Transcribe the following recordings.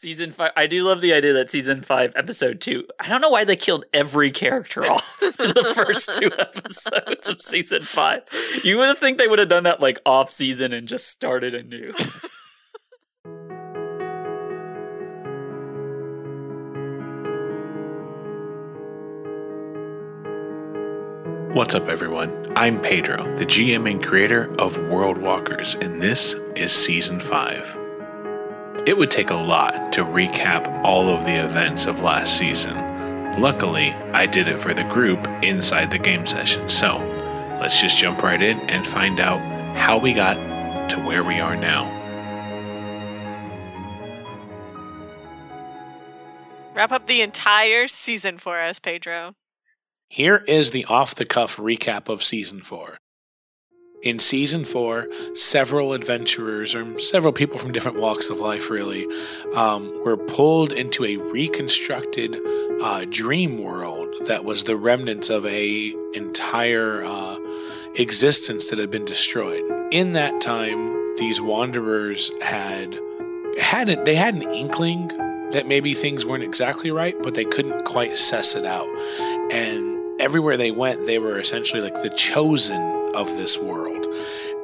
Season five. I do love the idea that season five, episode two. I don't know why they killed every character off in the first two episodes of season five. You would think they would have done that like off season and just started anew. What's up, everyone? I'm Pedro, the GM and creator of World Walkers, and this is Season 5. It would take a lot to recap all of the events of last season. Luckily, I did it for the group inside the game session, so let's just jump right in and find out how we got to where we are now. Wrap up the entire season for us, Pedro. Here is the off the cuff recap of season four. In season four, several adventurers, or several people from different walks of life, really, um, were pulled into a reconstructed uh, dream world that was the remnants of a entire uh, existence that had been destroyed. In that time, these wanderers had had it, they had an inkling that maybe things weren't exactly right, but they couldn't quite suss it out. And everywhere they went, they were essentially like the chosen of this world.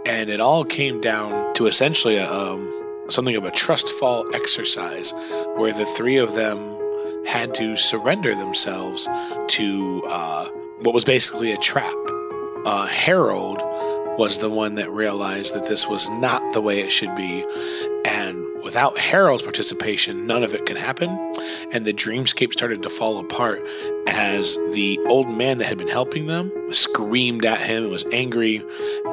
And it all came down to essentially a, um, something of a trust fall exercise where the three of them had to surrender themselves to uh, what was basically a trap. Uh, Harold was the one that realized that this was not the way it should be. And without Harold's participation, none of it could happen. And the dreamscape started to fall apart as the old man that had been helping them screamed at him and was angry.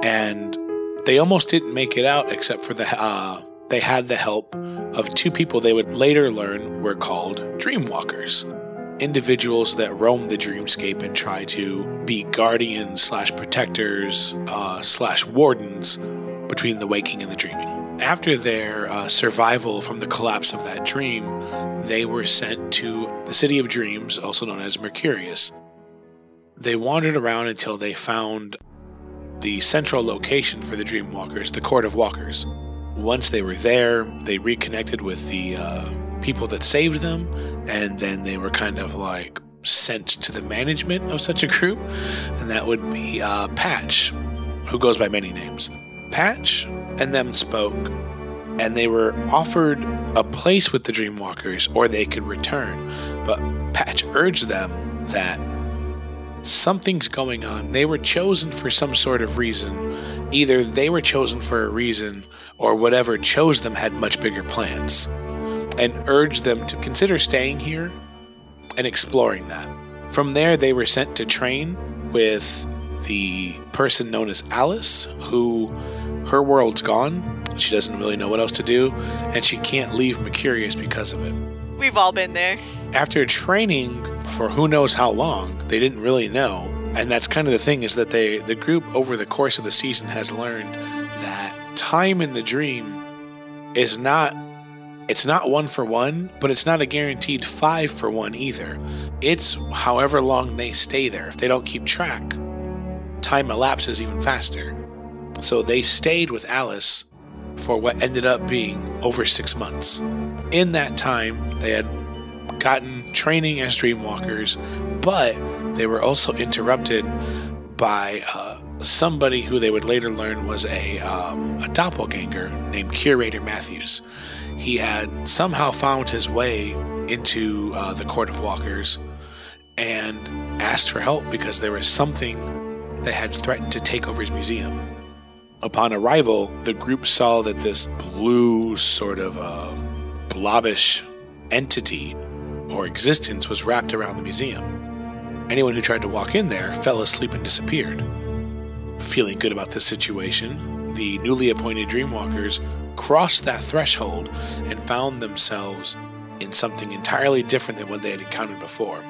And they almost didn't make it out, except for the uh, they had the help of two people they would later learn were called Dreamwalkers individuals that roam the dreamscape and try to be guardians slash protectors uh, slash wardens between the waking and the dreaming. After their uh, survival from the collapse of that dream, they were sent to the City of Dreams, also known as Mercurius. They wandered around until they found the central location for the Dreamwalkers, the Court of Walkers. Once they were there, they reconnected with the uh, people that saved them, and then they were kind of like sent to the management of such a group, and that would be uh, Patch, who goes by many names. Patch and them spoke, and they were offered a place with the Dreamwalkers, or they could return. But Patch urged them that something's going on. They were chosen for some sort of reason. Either they were chosen for a reason, or whatever chose them had much bigger plans and urged them to consider staying here and exploring that. From there, they were sent to train with the person known as Alice, who her world's gone. She doesn't really know what else to do, and she can't leave Mercurius because of it. We've all been there. After training for who knows how long, they didn't really know. And that's kind of the thing is that they the group over the course of the season has learned that time in the dream is not it's not one for one, but it's not a guaranteed five for one either. It's however long they stay there. If they don't keep track, time elapses even faster. So they stayed with Alice for what ended up being over six months. In that time, they had gotten training as dreamwalkers, but they were also interrupted by uh, somebody who they would later learn was a, um, a doppelganger named Curator Matthews he had somehow found his way into uh, the Court of Walkers and asked for help because there was something that had threatened to take over his museum. Upon arrival, the group saw that this blue, sort of uh, blobbish entity or existence was wrapped around the museum. Anyone who tried to walk in there fell asleep and disappeared. Feeling good about this situation, the newly appointed Dreamwalkers crossed that threshold and found themselves in something entirely different than what they had encountered before.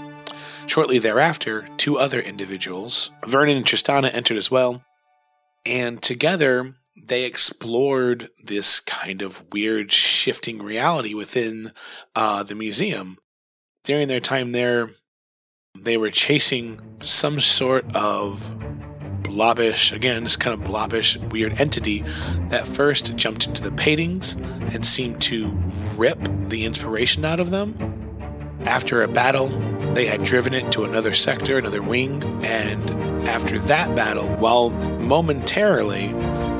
Shortly thereafter, two other individuals, Vernon and Tristana, entered as well, and together they explored this kind of weird shifting reality within uh, the museum. During their time there, they were chasing some sort of blobbish, again, this kind of blobbish, weird entity that first jumped into the paintings and seemed to rip the inspiration out of them. After a battle, they had driven it to another sector, another wing, and after that battle, while momentarily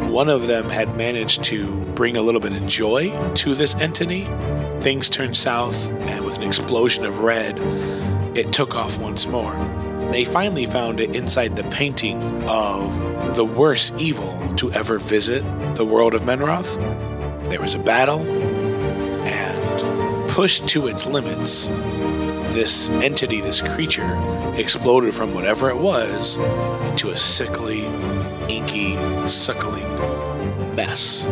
one of them had managed to bring a little bit of joy to this entity, things turned south, and with an explosion of red, it took off once more. They finally found it inside the painting of the worst evil to ever visit the world of Menroth. There was a battle, and pushed to its limits, this entity, this creature, exploded from whatever it was into a sickly, inky, suckling mess.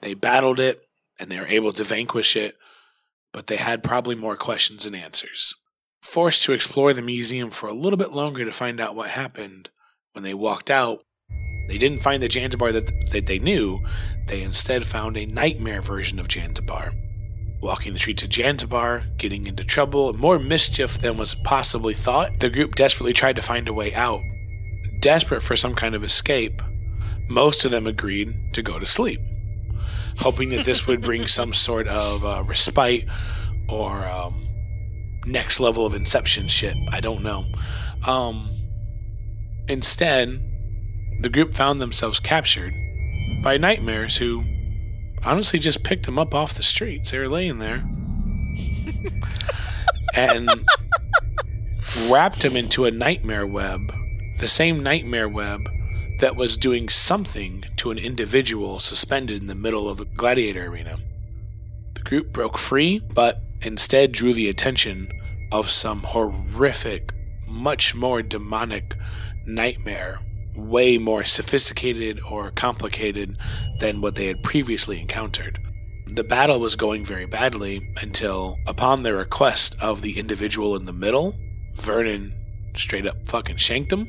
They battled it and they were able to vanquish it, but they had probably more questions than answers. Forced to explore the museum for a little bit longer to find out what happened, when they walked out, they didn't find the Jantabar that, that they knew. They instead found a nightmare version of Jantabar. Walking the streets of Jantabar, getting into trouble, and more mischief than was possibly thought, the group desperately tried to find a way out. Desperate for some kind of escape, most of them agreed to go to sleep, hoping that this would bring some sort of uh, respite or um, next level of inception shit. I don't know. Um, instead, the group found themselves captured by nightmares who honestly just picked them up off the streets. They were laying there and wrapped them into a nightmare web, the same nightmare web that was doing something to an individual suspended in the middle of a gladiator arena. The group broke free, but instead drew the attention of some horrific, much more demonic nightmare, way more sophisticated or complicated than what they had previously encountered. The battle was going very badly until, upon the request of the individual in the middle, Vernon straight up fucking shanked him.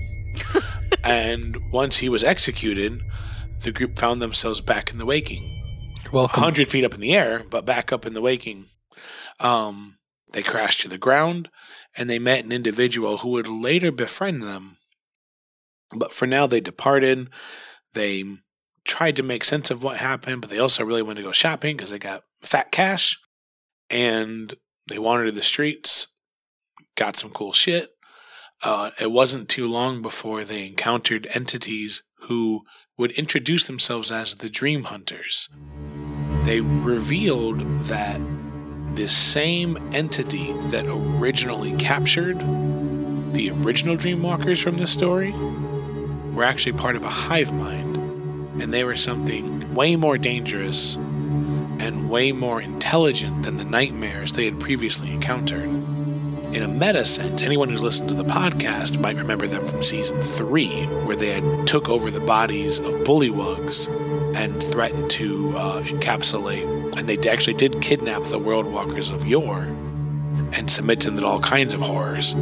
And once he was executed, the group found themselves back in the waking. Welcome. 100 feet up in the air, but back up in the waking. Um, they crashed to the ground and they met an individual who would later befriend them. But for now, they departed. They tried to make sense of what happened, but they also really wanted to go shopping because they got fat cash and they wandered the streets, got some cool shit. Uh, it wasn't too long before they encountered entities who would introduce themselves as the Dream Hunters. They revealed that this same entity that originally captured the original Dreamwalkers from this story were actually part of a hive mind, and they were something way more dangerous and way more intelligent than the nightmares they had previously encountered. In a meta sense, anyone who's listened to the podcast might remember them from season three, where they had took over the bodies of bullywugs and threatened to uh, encapsulate, and they actually did kidnap the world walkers of yore and submit them to all kinds of horrors.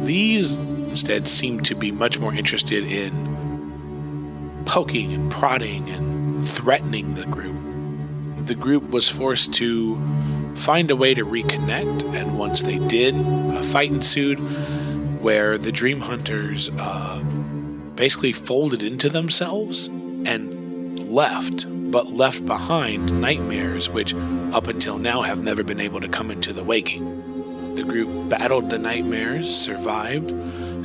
These instead seem to be much more interested in poking and prodding and threatening the group. The group was forced to find a way to reconnect, and once they did, a fight ensued where the Dream Hunters uh, basically folded into themselves and left, but left behind nightmares, which up until now have never been able to come into the waking. The group battled the nightmares, survived,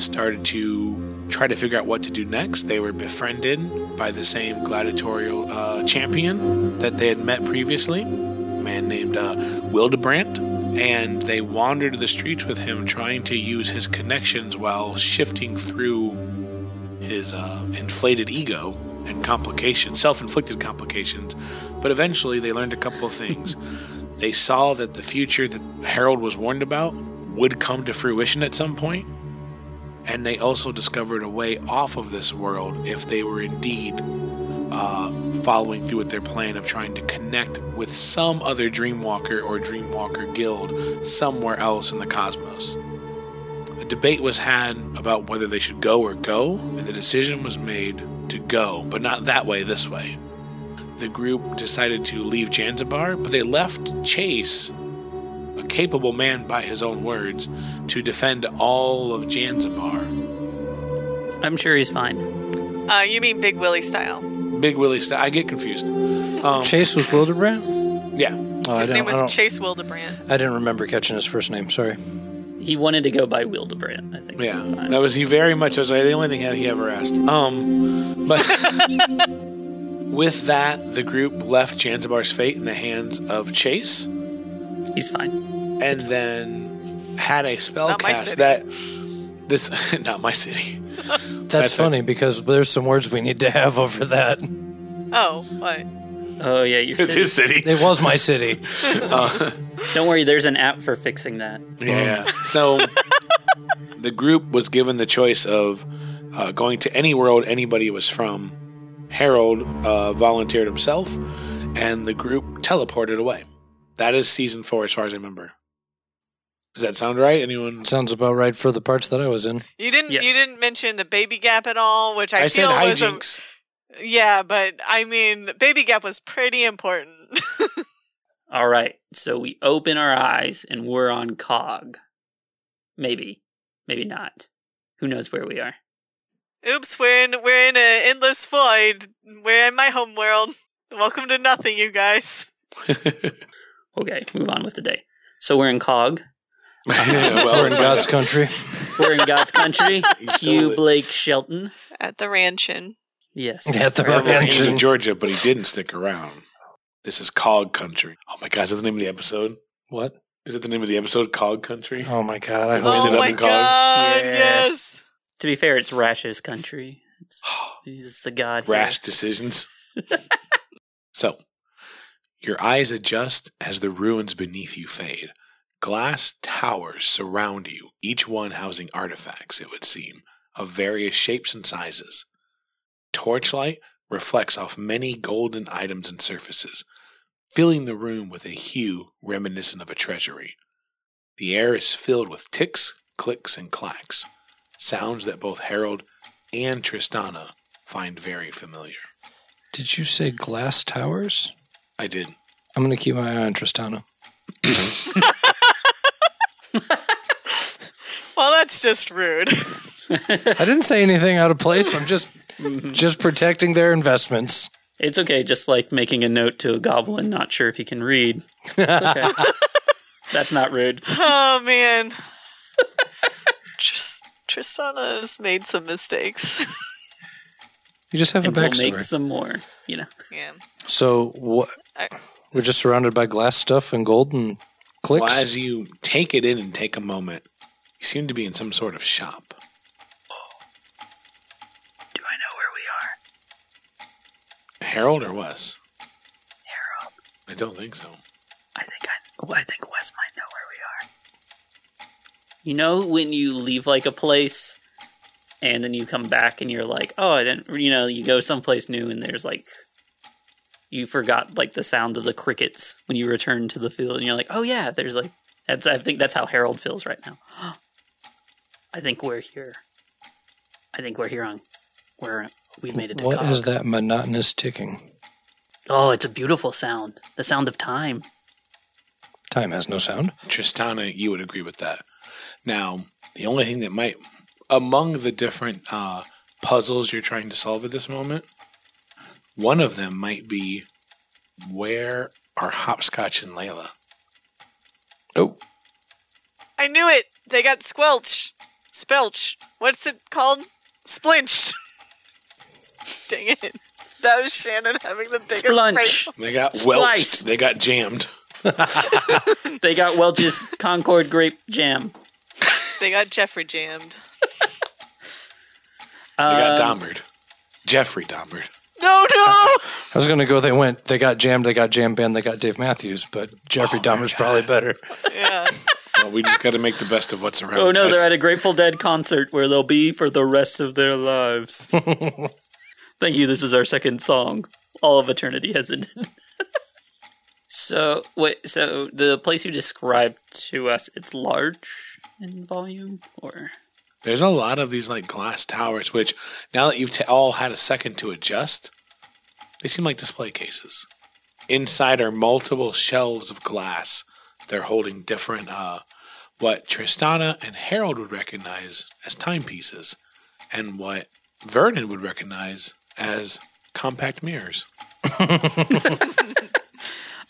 started to try to figure out what to do next. They were befriended by the same gladiatorial uh, champion that they had met previously, a man named uh, Wildebrandt, and they wandered the streets with him, trying to use his connections while shifting through his uh, inflated ego and complications, self-inflicted complications. But eventually, they learned a couple of things. they saw that the future that Harold was warned about would come to fruition at some point, and they also discovered a way off of this world if they were indeed uh, following through with their plan of trying to connect with some other Dreamwalker or Dreamwalker guild somewhere else in the cosmos. A debate was had about whether they should go or go, and the decision was made to go, but not that way, this way. The group decided to leave Janzibar, but they left Chase, a capable man by his own words, to defend all of Janzibar. I'm sure he's fine. Uh, you mean Big Willie style? Big Willie style. I get confused. Um, Chase was Wildebrandt? yeah. Oh, His didn't, name was don't, Chase Wildebrandt. I didn't remember catching his first name. Sorry. He wanted to go by Wildebrandt, I think. Yeah, that was he very much was the only thing he ever asked. Um, but with that, the group left Janzibar's fate in the hands of Chase, He's fine. and then had a spell Not cast that this not my city. That's, That's funny because there's some words we need to have over that. Oh, what? Oh yeah, you're It's his city. It was my city. Don't worry, there's an app for fixing that. Yeah. So the group was given the choice of uh, going to any world anybody was from. Harold uh, volunteered himself, and the group teleported away. That is season four, as far as I remember. Does that sound right? Anyone? Sounds about right for the parts that I was in. You didn't Yes. you didn't mention the baby gap at all, which I, I, said feel was a, yeah, but I mean baby gap was pretty important. All right, so we open our eyes and we're on Cog. Maybe, maybe not. Who knows where we are? Oops, we're in we're in an endless void. We're in my home world. Welcome to nothing, you guys. Okay, move on with the day. So we're in Cog. well, We're in God's country. We're in God's country. He stole Hugh. Blake Shelton. At the ranching. Yes. At the Forever ranch. in- in Georgia, but he didn't stick around. This is Cog Country. Oh my God, is that the name of the episode? What? Is it? the name of the episode? Cog Country? Oh my God! I We hope oh ended up my in Cog? god, Yes. yes. To be fair, it's Rash's country. It's, he's the god. here. Rash decisions. so, your eyes adjust as the ruins beneath you fade. Glass towers surround you, each one housing artifacts, it would seem, of various shapes and sizes. Torchlight reflects off many golden items and surfaces, filling the room with a hue reminiscent of a treasury. The air is filled with ticks, clicks, and clacks, sounds that both Harold and Tristana find very familiar. Did you say glass towers? I did. I'm going to keep my eye on Tristana. Well, that's just rude. I didn't say anything out of place. I'm just just protecting their investments. It's okay, just like making a note to a goblin not sure if he can read. It's okay. That's not rude. oh man. Just Tristana has made some mistakes. You just have And a we'll backstory. make some more, you know. yeah. so what? We're just surrounded by glass stuff and gold and clicks. Well, as you take it in and take a moment, you seem to be in some sort of shop. Do I know where we are? Harold or Wes? Harold. I don't think so. I think I oh, I think Wes might know where we are. You know when you leave like a place and then you come back and you're like, "Oh, I didn't," you know, you go someplace new and there's like you forgot like the sound of the crickets when you return to the field and you're like, "Oh yeah, there's like that's I think that's how Harold feels right now." I think we're here. I think we're here on where we've made it to What Cog. is that monotonous ticking? Oh, it's a beautiful sound. The sound of time. Time has no sound. Tristana, you would agree with that. Now, the only thing that might, among the different uh, puzzles you're trying to solve at this moment, one of them might be where are Hopscotch and Layla? Oh, I knew it. They got squelch. Spelch. What's it called? Splinched. Dang it. That was Shannon having the biggest Splunch. brain- They got Splice. welched. They got jammed. They got Welch's Concord grape jam. They got Jeffrey jammed. They got Um, Dahmered. Jeffrey Dahmered. No, no! I was going to go. They went. They got jammed. They got jam band. They got Dave Matthews. But Jeffrey oh Dahmer's probably better. Yeah. Well, we just got to make the best of what's around. Oh no, us. they're at a Grateful Dead concert where they'll be for the rest of their lives. Thank you. This is our second song. All of eternity has ended. so wait, so the place you described to us, it's large in volume, or There's a lot of these like glass towers, which now that you've t- all had a second to adjust, they seem like display cases. Inside are multiple shelves of glass. They're holding different, uh, what Tristana and Harold would recognize as timepieces, and what Vernon would recognize as compact mirrors.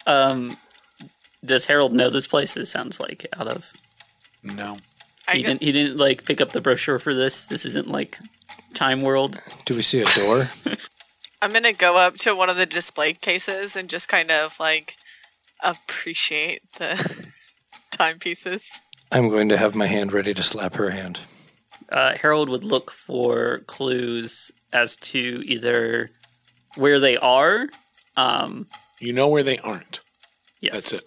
Um, does Harold know this place? It sounds like out of No. I he didn't. He didn't like pick up the brochure for this. This isn't like Time World. Do we see a door? I'm gonna go up to one of the display cases and just kind of like appreciate the timepieces. I'm going to have my hand ready to slap her hand. Uh, Harold would look for clues as to either where they are. Um, You know where they aren't. yes, That's it.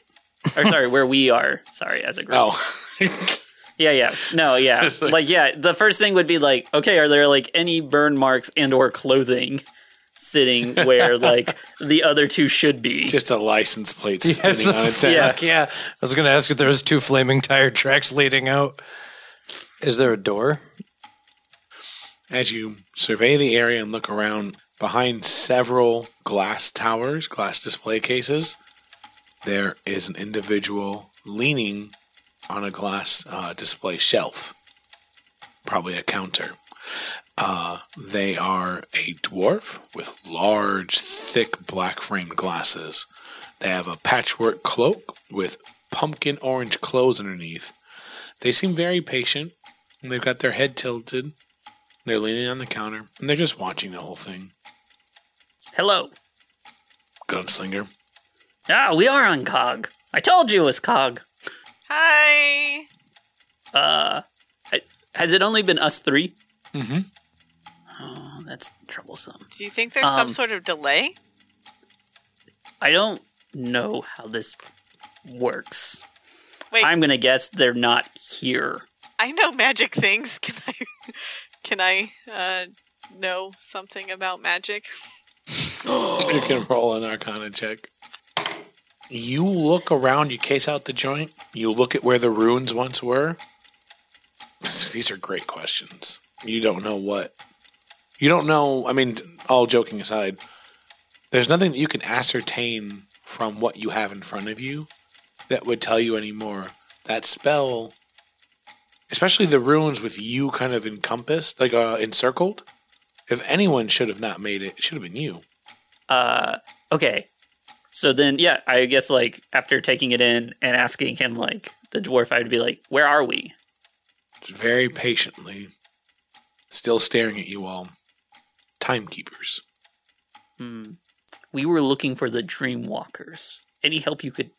or sorry, where we are. Sorry, as a group. Oh. Yeah, yeah. No, yeah. Like- like, yeah, the first thing would be like, okay, are there like any burn marks and or clothing sitting where like the other two should be? Just a license plate Yes, spinning on its yeah. end. yeah. I was going to ask if there was two flaming tire tracks leading out. Is there a door? As you survey the area and look around behind several glass towers, glass display cases, there is an individual leaning on a glass uh, display shelf, probably a counter. Uh, they are a dwarf with large, thick, black framed glasses. They have a patchwork cloak with pumpkin orange clothes underneath. They seem very patient. and They've got their head tilted. They're leaning on the counter, and they're just watching the whole thing. Hello. Gunslinger. Ah, we are on Cog. I told you it was Cog. Hi. Uh, has it only been us three? Mm-hmm. Oh, that's troublesome. Do you think there's some Um, sort of delay? I don't know how this works. Wait, I'm gonna guess they're not here. I know magic things. Can I? Can I uh, know something about magic? You can roll an arcana check. You look around, you case out the joint, you look at where the ruins once were. These are great questions. You don't know what. You don't know, I mean, all joking aside, there's nothing that you can ascertain from what you have in front of you that would tell you anymore. That spell, especially the ruins with you kind of encompassed, like uh, encircled, if anyone should have not made it, it should have been you. Uh, okay. So then, yeah, I guess like after taking it in and asking him, like the dwarf, I'd be like, "Where are we?" very patiently, still staring at you all. Timekeepers. Hmm. We were looking for the Dreamwalkers. Any help you could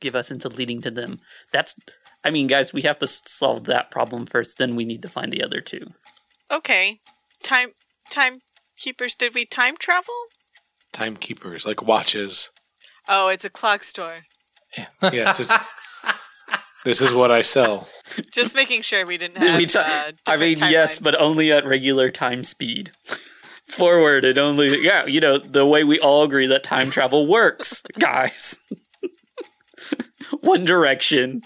give us into leading to them? That's. I mean, guys, we have to solve that problem first. Then we need to find the other two. Okay. Time. Time keepers. Did we time travel? Timekeepers, like watches. Oh, it's a clock store. Yes, it's. this is what I sell. Just making sure we didn't have. we ti- uh, I mean, different yes, but only at regular time speed. Forward, it only. Yeah, you know the way we all agree that time travel works, guys. One direction,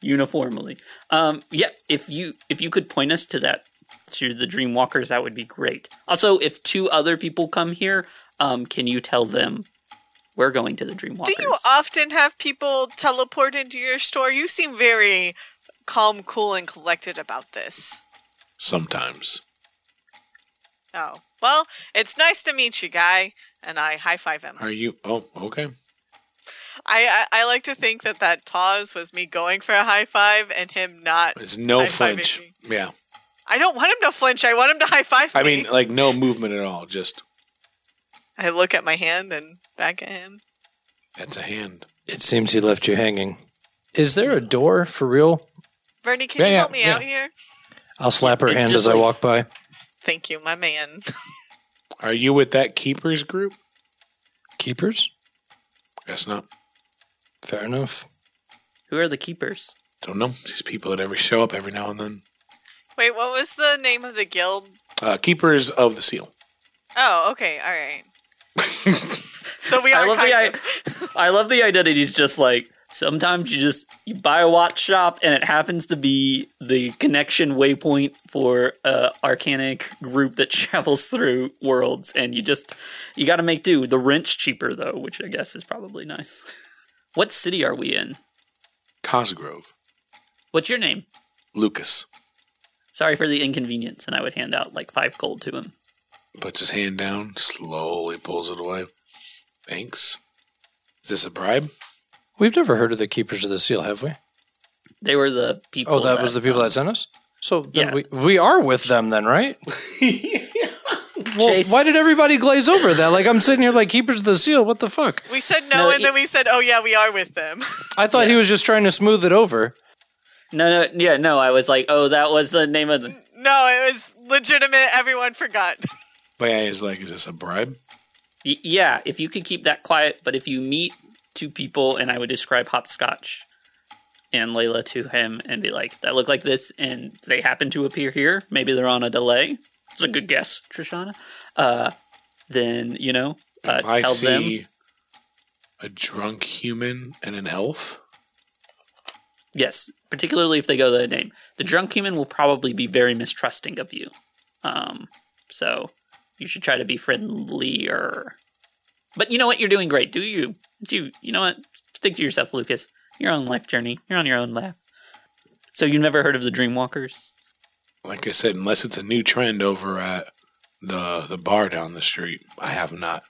uniformly. Um, yeah, if you if you could point us to that to the Dreamwalkers, that would be great. Also, if two other people come here, um, can you tell them we're going to the Dreamwalkers? Do you often have people teleport into your store? You seem very calm, cool, and collected about this. Sometimes. Oh, well, it's nice to meet you, guy. And I high five him. Are you? Oh, okay. I, I I like to think that that pause was me going for a high five and him not. It's no flinch. me. Yeah. I don't want him to flinch. I want him to high five I me. I mean, like no movement at all. Just I look at my hand and back at him. that's a hand. It seems he left you hanging. Is there a door for real? Bernie, can Yeah, you yeah, help me yeah. out here? I'll slap her It's hand just as I like- walk by. Thank you, my man. Are you with that keepers group? Keepers? Guess not. Fair enough. Who are the keepers? Don't know. These people that ever show up every now and then. Wait, what was the name of the guild? Uh, keepers of the seal. Oh, okay, all right. So we I love the kind I. I love the identity's just like sometimes you just you buy a watch shop and it happens to be the connection waypoint for a arcanic group that travels through worlds and you just you got to make do. The rent's cheaper though, which I guess is probably nice. What city are we in? Cosgrove. What's your name? Lucas. Sorry for the inconvenience. And I would hand out like five gold to him. Puts his hand down, slowly pulls it away. Thanks. Is this a bribe? We've never heard of the Keepers of the Seal, have we? They were the people. Oh, that was the people um, that sent us? So then yeah. we, we are with them then, right? well, Chase- why did everybody glaze over that? Like I'm sitting here like Keepers of the Seal. What the fuck? We said no, No, and it- then we said, "Oh yeah, we are with them." I thought he was just trying to smooth it over. No, no, yeah, no. I was like, oh, that was the name of the. no, it was legitimate. Everyone forgot. But yeah, he's like, is this a bribe? Y- yeah, if you could keep that quiet, but if you meet two people, and I would describe hopscotch and Layla to him and be like, that look like this, and they happen to appear here, maybe they're on a delay. It's a good guess, Tristana. Uh, then, you know, uh, if I tell see them. a drunk human and an elf, Yes, particularly if they go the name. The drunk human will probably be very mistrusting of you. Um, so you should try to be friendlier. But you know what? You're doing great. Do you? Do you know what? Stick to yourself, Lucas. Your own life journey. You're on your own path. So you've never heard of the Dreamwalkers? like I said, unless it's a new trend over at the the bar down the street, I have not.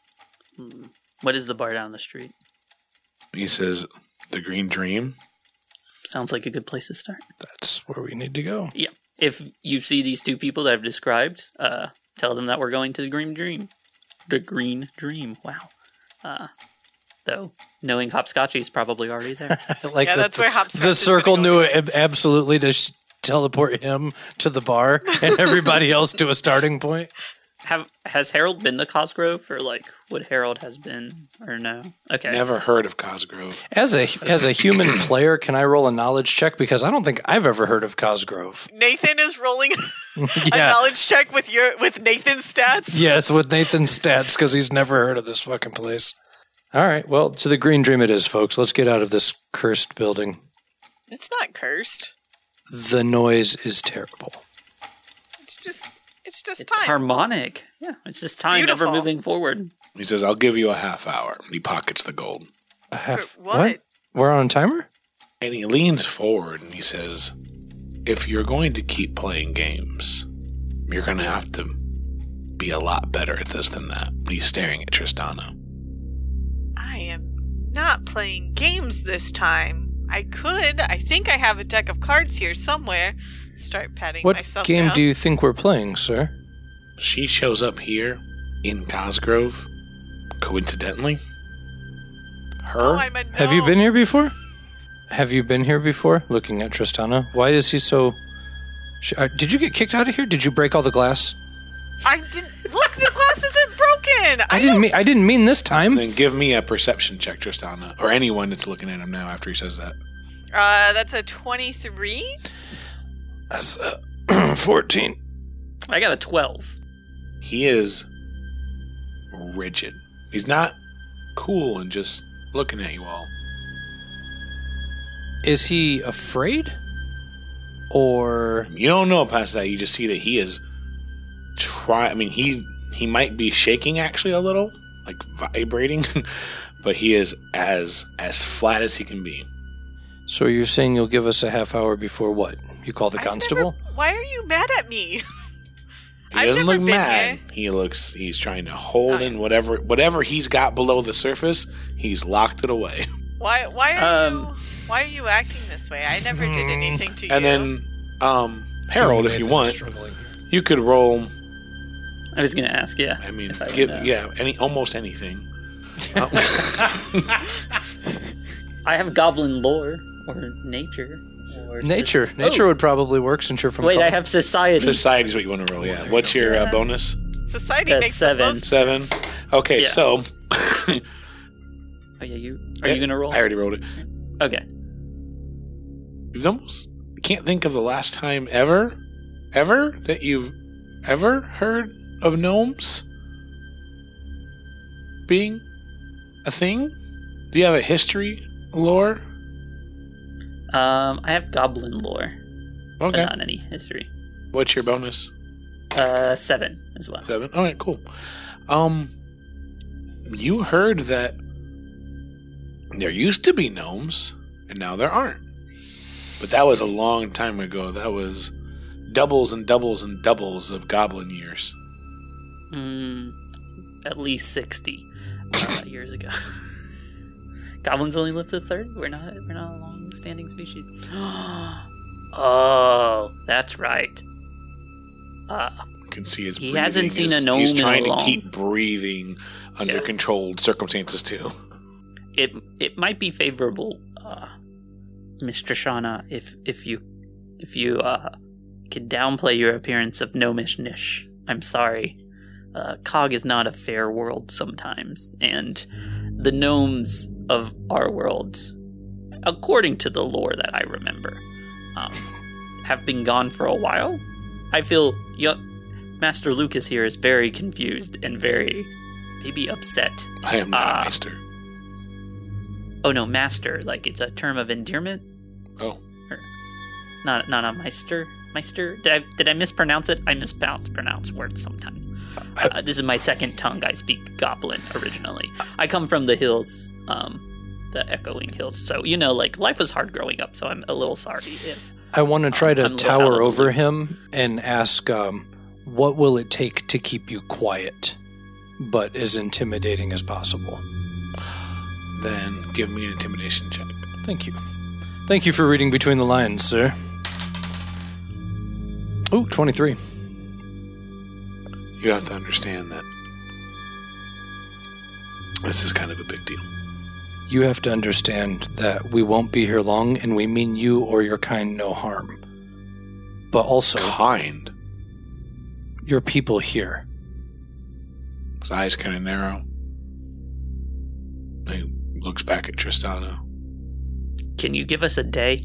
What is the bar down the street? He says, the Green Dream. Sounds like a good place to start. That's where we need to go. Yeah. If you see these two people that I've described, uh, tell them that we're going to the Green Dream. The Green Dream. Wow. Uh, though, knowing Hopscotchy is probably already there. like Yeah, the, that's where Hopscotch the circle knew ab- absolutely to sh- teleport him to the bar and everybody else to a starting point. Have has Harold been to Cosgrove, or like what Harold has been, or no? Okay. Never heard of Cosgrove. As a as a human player, can I roll a knowledge check because I don't think I've ever heard of Cosgrove. Nathan is rolling a Yeah. knowledge check with your with Nathan's stats. Yes, with Nathan's stats because he's never heard of this fucking place. All right, well, to the Green Dream it is, folks. Let's get out of this cursed building. It's not cursed. The noise is terrible. It's just it's just It's time. harmonic. Yeah, it's just time ever moving forward. He says, I'll give you a half hour. He pockets the gold. A For half- what? We're on a timer? And he leans forward and he says, If you're going to keep playing games, you're going to have to be a lot better at this than that. He's staring at Tristana. I am not playing games this time. I could. I think I have a deck of cards here somewhere. Start patting What myself game down. do you think we're playing, sir? She shows up here in Cosgrove, coincidentally. Her? Oh, I'm a Have you been here before? Have you been here before? Looking at Tristana. Why is he so. Uh, Did you get kicked out of here? Did you break all the glass? I didn't. Look, the glass isn't broken. I didn't mean. I didn't mean this time. then give me a perception check, Tristana, or anyone that's looking at him now after he says that. Uh, that's a twenty-three. That's uh, fourteen. I got a twelve. He is rigid. He's not cool and just looking at you all. Is he afraid? Or You don't know past that. You just see that he is try. I mean, he he might be shaking actually a little, like vibrating, but he is as as flat as he can be. so you're saying you'll give us a half hour before what? You call the I've constable? never- why are you mad at me? He doesn't look mad. here. He looks. He's trying to hold Okay. in whatever whatever he's got below the surface. He's locked it away. Why? Why are Um, you? Why are you acting this way? I never did anything to you. And then, um, Harold, if you want, struggling you could roll. I was gonna ask. Yeah. I mean, I give yeah, any almost anything. I have goblin lore or nature or Nature. soc- Nature Oh, would probably work since you're from. Wait, I have society. Society is what you want to roll. Yeah. there What's your uh, bonus? society That's makes seven. the most Seven. Okay, Yeah. so oh yeah, you are Yeah, you gonna roll? I already rolled it. Okay. You've almost can't think of the last time ever, ever that you've ever heard of gnomes being a thing. Do you have a history lore? Um, I have goblin lore, but Okay. not any history. What's your bonus? Uh, seven as well. Seven. All right, cool. Um, you heard that there used to be gnomes, and now there aren't. But that was a long time ago. That was doubles and doubles and doubles of goblin years. Mm, at least sixty uh, years ago. Goblins only live to thirty. We're not. We're not a long-standing species. oh, that's right. Uh, You can see his He breathing hasn't seen is- a gnome He's trying to long- keep breathing under Yeah. controlled circumstances too. it it might be favorable, uh, Mr. Shauna, if if you if you uh, could downplay your appearance of gnomishness. I'm sorry. Uh, Cog is not a fair world sometimes, and the gnomes of our world, according to the lore that I remember, um, have been gone for a while. I feel Master Lucas here is very confused and very maybe upset I am not Ah. a maester. Oh no, master. Like it's a term of endearment. Oh, Not not a meister. Meister. Did I did I mispronounce it? I mispronounce words sometimes. Uh, this is my second tongue. I speak Goblin originally. I come from the hills, um, the Echoing Hills. So you know, like life was hard growing up. So I'm a little sorry if I want to try to I'm a little out of tower over loop. him and ask, um, what will it take to keep you quiet, but as intimidating as possible? then give me an intimidation check. Thank you. Thank you for reading between the lines, sir. Oh, 23. You have to understand that this is kind of a big deal. You have to understand that we won't be here long and we mean you or your kind no harm. But also, Kind. your people here. His eyes kind of narrow. He looks back at Tristana. can you give us a day?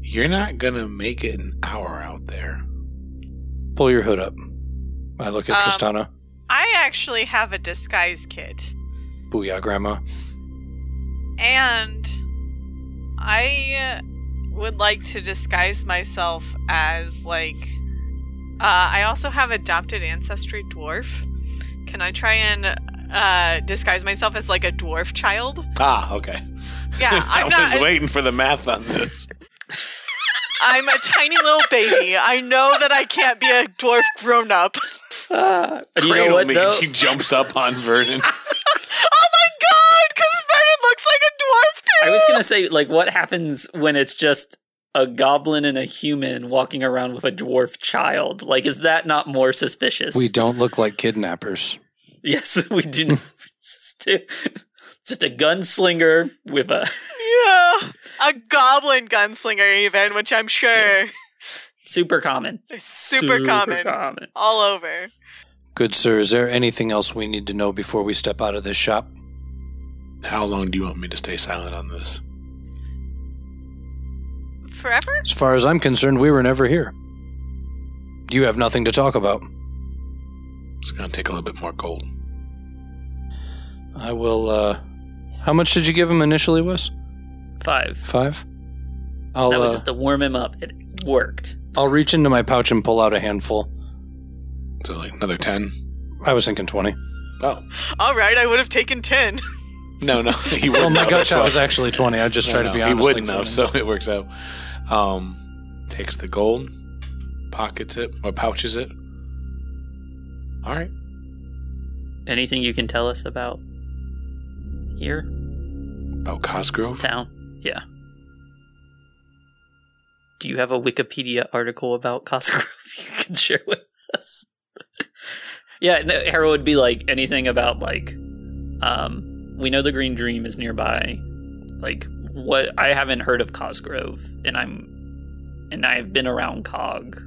You're not gonna make it an hour out there. Pull your hood up. I look at Um, Tristana. I actually have a disguise kit. Booyah, Grandma. And I would like to disguise myself as like uh, I also have adopted ancestry dwarf. Can I try and uh, disguise myself as like a dwarf child? Ah, okay. Yeah, I'm I not. was waiting for the math on this. I'm a tiny little baby. I know that I can't be a dwarf grown up. Ah, but you know Cradle what me, though? and she jumps up on Vernon. oh my god! Because Vernon looks like a dwarf too. I was gonna say, like, what happens when it's just a goblin and a human walking around with a dwarf child? Like, is that not more suspicious? We don't look like kidnappers. yes, we do. just just a gunslinger with a Yeah, a goblin gunslinger, even, which I'm sure super common, is super, common common. all over. Good sir, is there anything else we need to know before we step out of this shop? How long do you want me to stay silent on this? Forever? As far as I'm concerned, we were never here. You have nothing to talk about. It's gonna take a little bit more gold. I will, uh. How much did you give him initially, Wes? Five. Five? I'll, that was uh, just to warm him up. It worked. I'll reach into my pouch and pull out a handful. So like another ten. I was thinking 20. Oh All right, I would have taken 10. no, no, he wouldn't. my have, gut shot was actually 20. I just No, tried to be honest. He wouldn't like have, so it works out. Um, takes the gold, pockets it, or pouches it. All right. Anything you can tell us about here, About Cosgrove. town? Yeah. Do you have a Wikipedia article about Cosgrove you can share with us? yeah, no, Harold would be like anything about like, um, we know the Green Dream is nearby. Like, what? I haven't heard of Cosgrove, and I'm, and I've been around Cog.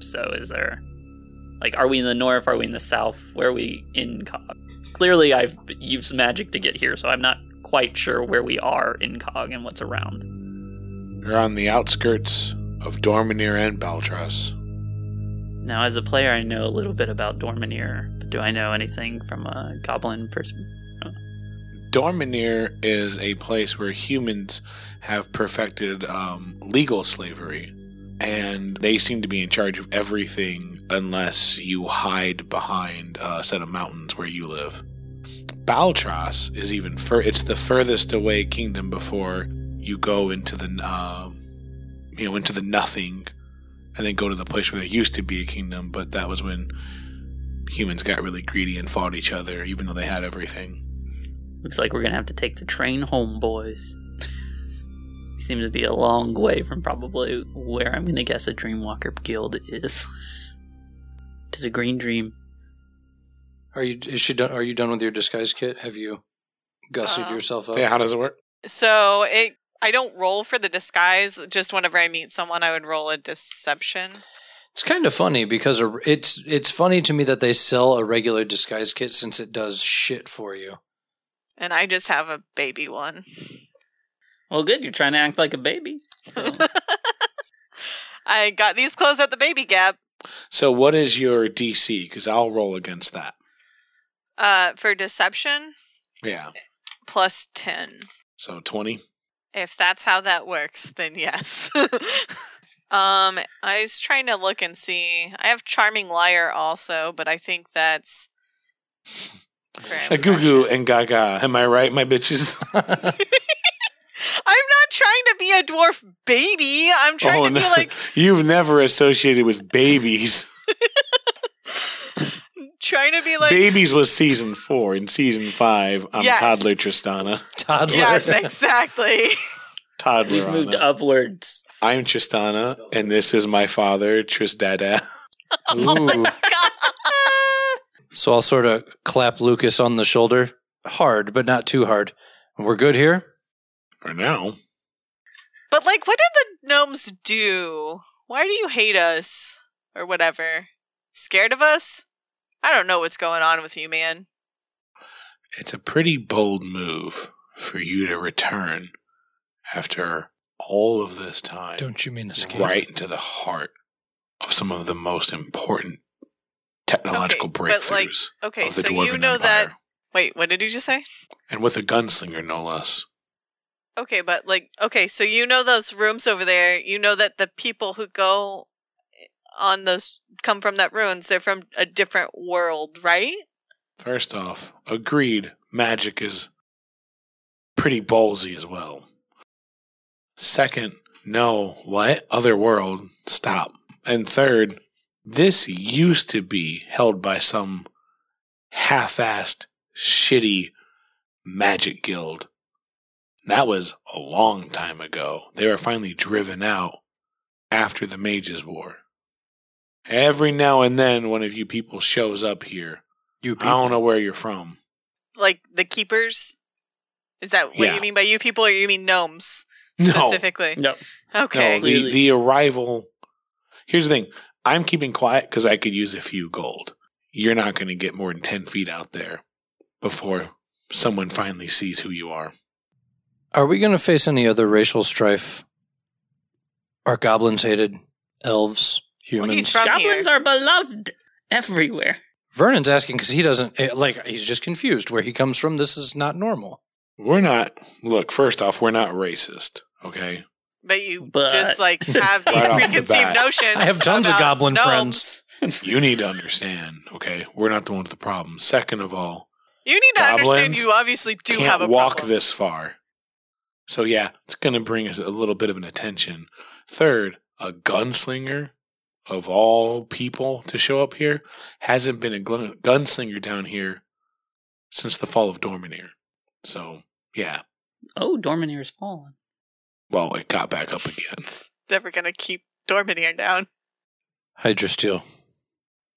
So, is there, like, are we in the north? Are we in the south? Where are we in Cog? Clearly, I've used magic to get here, so I'm not quite sure where we are in Cog and what's around. You're on the outskirts of Dormir and Baltras. Now, as a player, I know a little bit about Dormir, but do I know anything from a goblin person? Dormir is a place where humans have perfected um, legal slavery, and they seem to be in charge of everything unless you hide behind a set of mountains where you live. Baltras is even fur. It's the furthest away kingdom before you go into the, um, you know, into the nothing and then go to the place where there used to be a kingdom, but that was when humans got really greedy and fought each other, even though they had everything. Looks like we're gonna have to take the train home, boys. we seem to be a long way from probably where I'm gonna guess a Dreamwalker guild is. Tis a green dream. Are you is she done? Are you done with your disguise kit? Have you gussied Uh, yourself up? Yeah, how does it work? So it I don't roll for the disguise. Just whenever I meet someone, I would roll a deception. It's kind of funny because it's it's funny to me that they sell a regular disguise kit since it does shit for you. And I just have a baby one. Well, good. You're trying to act like a baby. So, I got these clothes at the baby gap. So, what is your DC? Because I'll roll against that. Uh, for deception, Yeah. plus 10. So, 20. If that's how that works, then yes. um, I was trying to look and see. I have charming liar also, but I think that's A goo goo and gaga. Am I right, my bitches? I'm not trying to be a dwarf baby. I'm trying oh, to be no. like You've never associated with babies. trying to be like babies was season four. In season five, I'm Yes. toddler Tristana. Toddler. Yes, exactly. Toddler. we've moved Anna. upwards. I'm Tristana, and this is my father, Tristada. Oh Ooh. So I'll sort of clap Lucas on the shoulder, hard but not too hard. We're good here. For now. But like, what did the gnomes do? Why do you hate us or whatever? Scared of us? I don't know what's going on with you, man. It's a pretty bold move for you to return after all of this time Don't you mean escape? right into the heart of some of the most important technological Okay, but, like, breakthroughs Okay, of the so Dwarven you know Empire. that. Wait, what did you just say? And with a gunslinger, no less. Okay, but like, okay, so you know those rooms over there. You know that the people who go on those come from that ruins. They're from a different world, right? First off, agreed, magic is pretty ballsy as well. Second, no, what? Other world, stop. And third, this used to be held by some half assed, shitty magic guild. That was a long time ago. They were finally driven out after the Mages War. Every now and then, one of you people shows up here. You I don't know where you're from. Like the keepers. Is that what Yeah. you mean by you people, or you mean gnomes No, specifically? No. Okay. no. The Clearly. the arrival. Here's the thing. I'm keeping quiet because I could use a few gold. You're not going to get more than ten feet out there before someone finally sees who you are. Are we going to face any other racial strife? Are goblins hated? Elves? Humans? he's from- Goblins here. are beloved everywhere. Vernon's asking because he doesn't eh, like. He's just confused where he comes from. This is not normal. We're not. Look, first off, we're not racist. Okay. But you But- just like have these Right off the preconceived notions. I have tons of goblin gnomes. friends. You need to understand. Okay, we're not the one with the problem. Second of all, You need to understand you obviously do can't have a walk problem. this far. So yeah, it's going to bring us a little bit of an attention. Third, a gunslinger of all people to show up here hasn't been a gunslinger down here since the fall of Dormir. So yeah, Oh, Dorminier's fallen. well, it got back up again. It's never gonna keep Dorminier down. Hydra steel.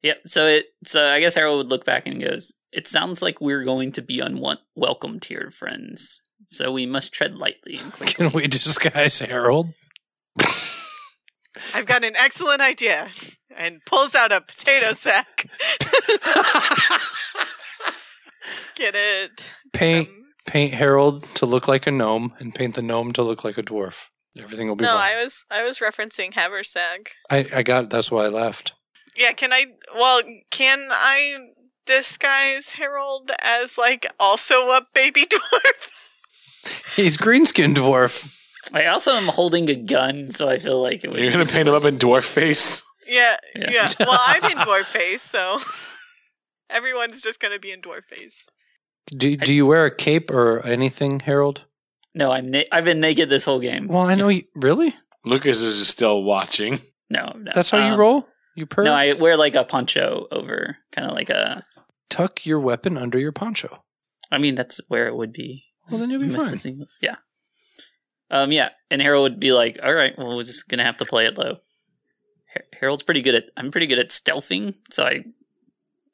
Yep. So it. So I guess Harold would look back and goes, "It sounds like we're going to be unwelcome to your friends. So we must tread lightly and quickly." Can we disguise Harold? I've got an excellent idea. And pulls out a potato sack. Get it? Paint Um, paint Harold to look like a gnome and paint the gnome to look like a dwarf. Everything will be no, fine. I was I was referencing haversack. I, I got that's why I laughed. Yeah, can I? Well, can I disguise Harold as like also a baby dwarf? He's green greenskin dwarf. I also am holding a gun, so I feel like it would. You're going to paint him up in dwarf face. Yeah, Yeah. yeah. Well, I'm in dwarf face, so everyone's just gonna be in dwarf face. Do do you wear a cape or anything, Harold? No, I'm. Na- I've been naked this whole game. Well, I know you really. Lucas is still watching. No, no. That's how you Um, roll. You perv. No, I wear like a poncho over, kind of like a. tuck your weapon under your poncho. I mean, that's where it would be. Well, then you'll be fine. Yeah. Um. Yeah, and Harold would be like, "All right, well, we're just gonna have to play it low." Harold's pretty good at. I'm pretty good at stealthing, so I.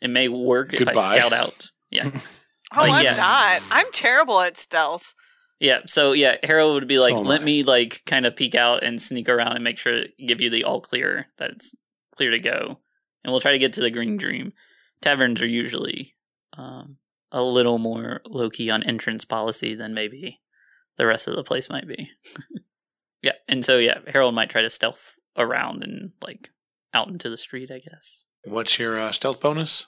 It may work if Goodbye. I scout out. Yeah. Oh, Like, I'm yeah. not. I'm terrible at stealth. Yeah, so yeah, Harold would be like, So let me like kind of peek out and sneak around and make sure give you the all clear that it's clear to go, and we'll try to get to the Green Dream. Taverns are usually um, a little more low key on entrance policy than maybe the rest of the place might be. yeah, and so yeah, Harold might try to stealth around and like out into the street. I guess What's your uh, stealth bonus?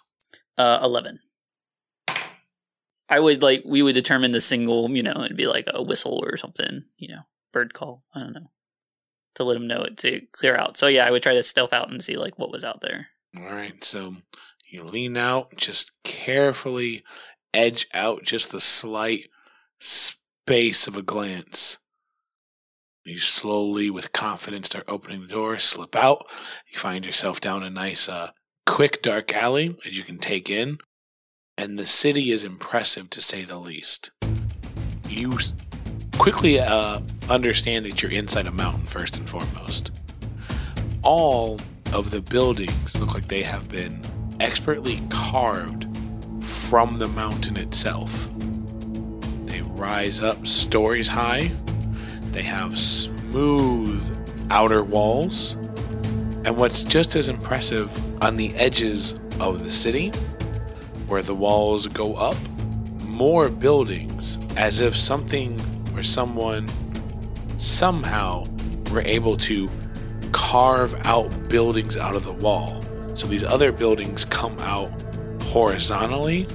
uh, eleven. I would like we would determine the single, you know, it'd be like a whistle or something, you know, bird call. I don't know to let him know it to clear out. So yeah, I would try to stealth out and see like what was out there. All right, so you lean out, just carefully edge out just the slight space of a glance. You slowly, with confidence, start opening the door, slip out. You find yourself down a nice, uh, quick, dark alley as you can take in. And the city is impressive to say the least. You quickly uh, understand that you're inside a mountain, first and foremost. All of the buildings look like they have been expertly carved from the mountain itself. Rise up stories high. They have smooth outer walls. And what's just as impressive on the edges of the city, where the walls go up, more buildings, as if something or someone somehow were able to carve out buildings out of the wall. So these other buildings come out horizontally,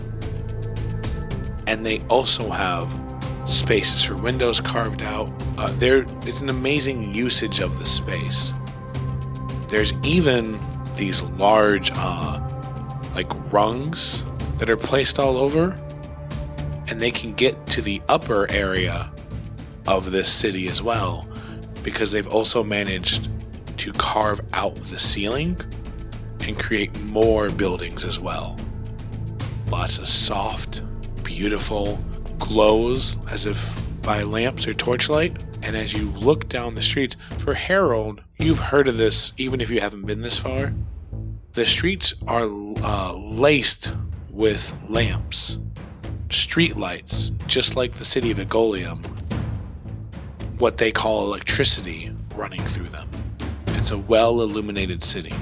and they also have spaces for windows carved out. Uh, there, it's an amazing usage of the space. There's even these large, uh, like rungs that are placed all over, and they can get to the upper area of this city as well, because they've also managed to carve out the ceiling and create more buildings as well. Lots of soft, beautiful glows as if by lamps or torchlight. And as you look down the streets, for Harold, you've heard of this even if you haven't been this far. The streets are uh, laced with lamps, street lights, just like the city of Egolium. What they call electricity running through them. It's a well illuminated city.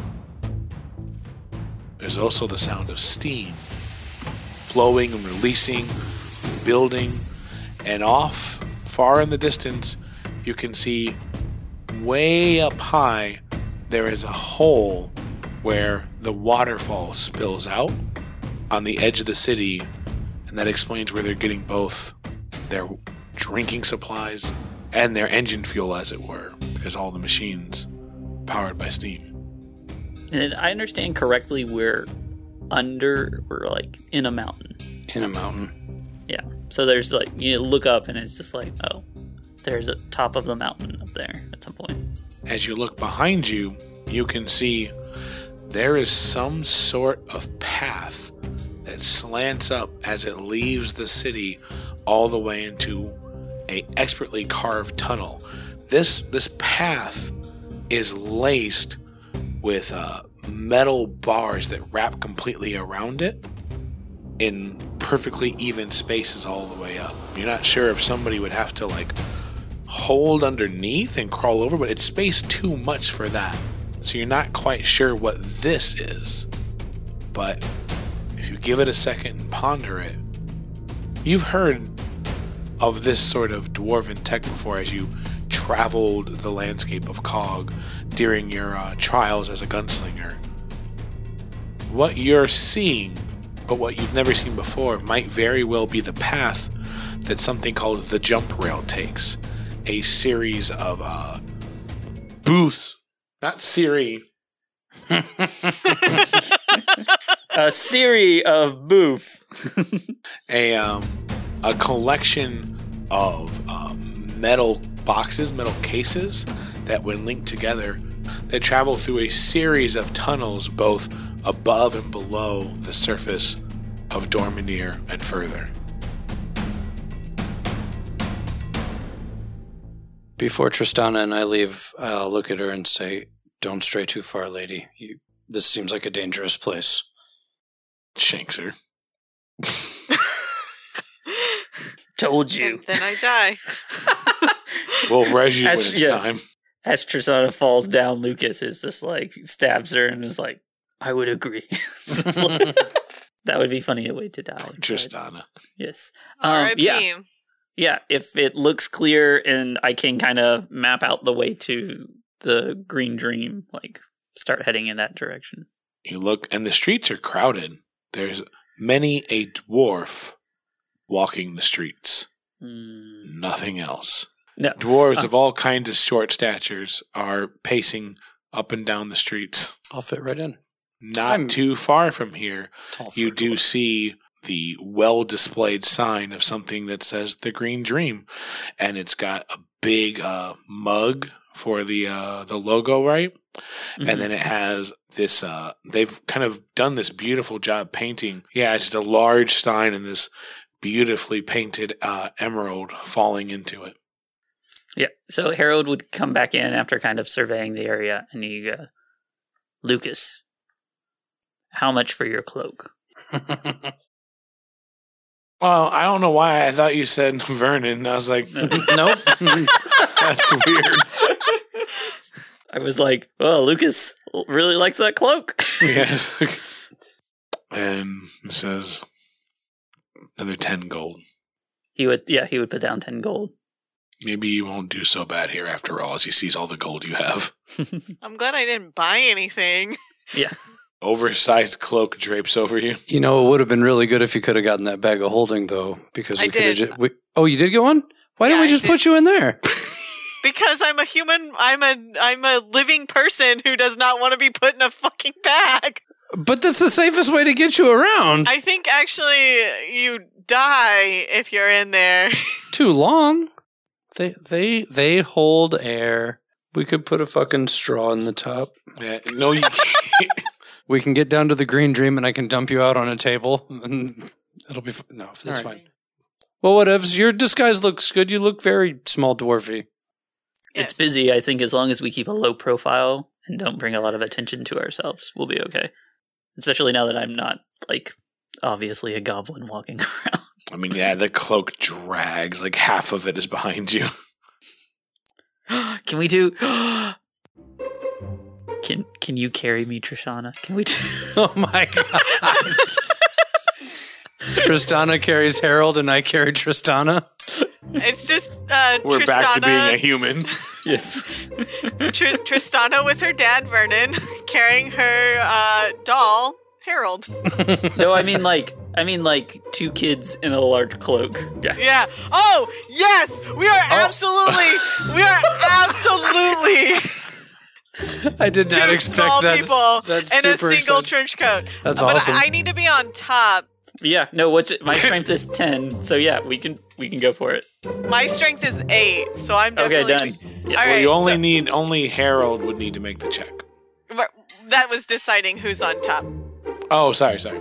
There's also the sound of steam flowing and releasing, building, and off, far in the distance, you can see way up high there is a hole where the waterfall spills out on the edge of the city, and that explains where they're getting both their drinking supplies and their engine fuel, as it were, because all the machines powered by steam. And I understand correctly, we're under, we're like in a mountain. In a mountain. Yeah. So there's like you look up and it's just like, oh, there's a top of the mountain up there at some point. As you look behind you, you can see there is some sort of path that slants up as it leaves the city all the way into a expertly carved tunnel. This this path is laced with uh, metal bars that wrap completely around it in perfectly even spaces all the way up. You're not sure if somebody would have to like hold underneath and crawl over, but it's spaced too much for that. So you're not quite sure what this is. But if you give it a second and ponder it, you've heard of this sort of dwarven tech before as you traveled the landscape of Cog during your uh, trials as a gunslinger. What you're seeing, but what you've never seen before, might very well be the path that something called the jump rail takes. A series of uh, booths, not Siri, A series of booth. a um, a collection of um, metal boxes, metal cases that, when linked together, that travel through a series of tunnels both above and below the surface of Dorminier and further. Before Tristana and I leave, I'll look at her and say, "Don't stray too far, lady. You, this seems like a dangerous place." Shanks her. Told you. And then I die. We'll res you when As- it's yeah. time. As Tristana falls down, Lucas is just like stabs her and is like, "I would agree." that would be funny a way to die. Poor but- Tristana. Yes. Um, R.I.P. yeah. Yeah. If it looks clear and I can kind of map out the way to the Green Dream, like start heading in that direction. You look, and the streets are crowded. There's many a dwarf walking the streets. Mm, Nothing else. no. Dwarves Uh. of all kinds of short statures are pacing up and down the streets. I'll fit right in. Not I'm- too far from here, you do see the well displayed sign of something that says the Green Dream, and it's got a big uh, mug for the uh, the logo, right? Mhm. And then it has this. Uh, they've kind of done this beautiful job painting. Yeah, it's just a large sign and this beautifully painted uh, emerald falling into it. Yeah. So Harold would come back in after kind of surveying the area, and he go, Lucas, how much for your cloak? Well, I don't know why I thought you said Vernon. I was like, nope. that's weird. I was like, well, Lucas really likes that cloak. yes. and says another 10 gold. he would, yeah, he would put down 10 gold. Maybe you won't do so bad here after all as he sees all the gold you have. I'm glad I didn't buy anything. Oversized cloak drapes over you. You know, it would have been really good if you could have gotten that bag of holding, though, because I we could have did. just. We, oh, you did get one? Why Yeah, didn't we I just did. put you in there? Because I'm a human I'm a I'm a living person who does not want to be put in a fucking bag. But that's the safest way to get you around. I think actually you die if you're in there. Too long. They they they hold air. We could put a fucking straw in the top. Yeah, no, you can't. We can get down to the green dream, and I can dump you out on a table, and it'll be f- no. That's All right. fine. Well, whatevs. Your disguise looks good. You look very small dwarfy. It's busy. I think as long as we keep a low profile and don't bring a lot of attention to ourselves, we'll be okay. Especially now that I'm not, like, obviously a goblin walking around. I mean, yeah, the cloak drags. Like half of it is behind you. can we do. Can can you carry me, Tristana? Can we do Oh my god. Tristana carries Harold, and I carry Tristana. It's just uh We're Tristana, back to being a human. Yes. Tr- Tristana with her dad Vernon carrying her uh doll Harold. no, I mean like I mean like two kids in a large cloak. Yeah. Yeah. Oh, yes. We are absolutely we are absolutely I did not two expect small that. people That's in a super single exciting. trench coat. That's but awesome. I need to be on top. Yeah, no, what's it, my strength is 10. So yeah, we can we can go for it. My strength is eight, so I'm Okay, definitely done. All Yeah. right, you only so- need only Harold would need to make the check. that was deciding who's on top. Oh, sorry, sorry.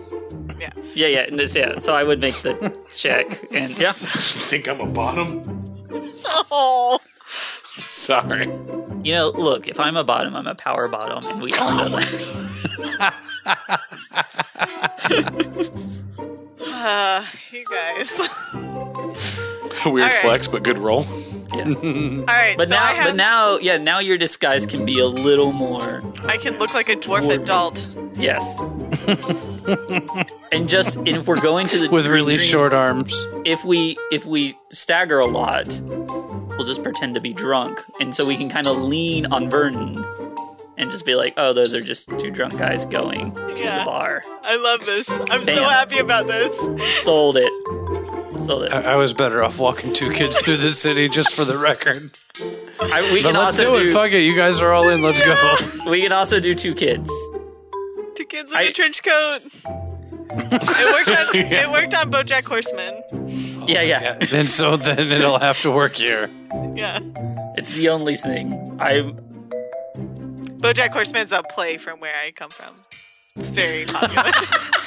Yeah, yeah, and this- yeah. So I would make the check and yeah. You think I'm a bottom? Oh, Sorry. You know, look, if I'm a bottom, I'm a power bottom and we all know that. uh, you guys. Weird All right. flex, but good roll. All right, But so now have, but now yeah, now your disguise can be a little more I can look like a dwarf More- adult. yes. and just and if we're going to the with really green- short arms. if we if we stagger a lot, we'll just pretend to be drunk, and so we can kind of lean on Vernon and just be like, "Oh, those are just two drunk guys going to Yeah. the bar." I love this. I'm so happy about this. Sold it. Sold it. I, I was better off walking two kids through the city, just for the record. I, we But can let's also do do, it. Fuck it. You guys are all in. Let's go. we can also do two kids. Two kids in I- a trench coat. it worked on it worked on BoJack Horseman. Yeah, yeah, Yeah. And so then it'll have to work here. Yeah. It's the only thing. I BoJack Horseman's a play from where I come from. It's very popular.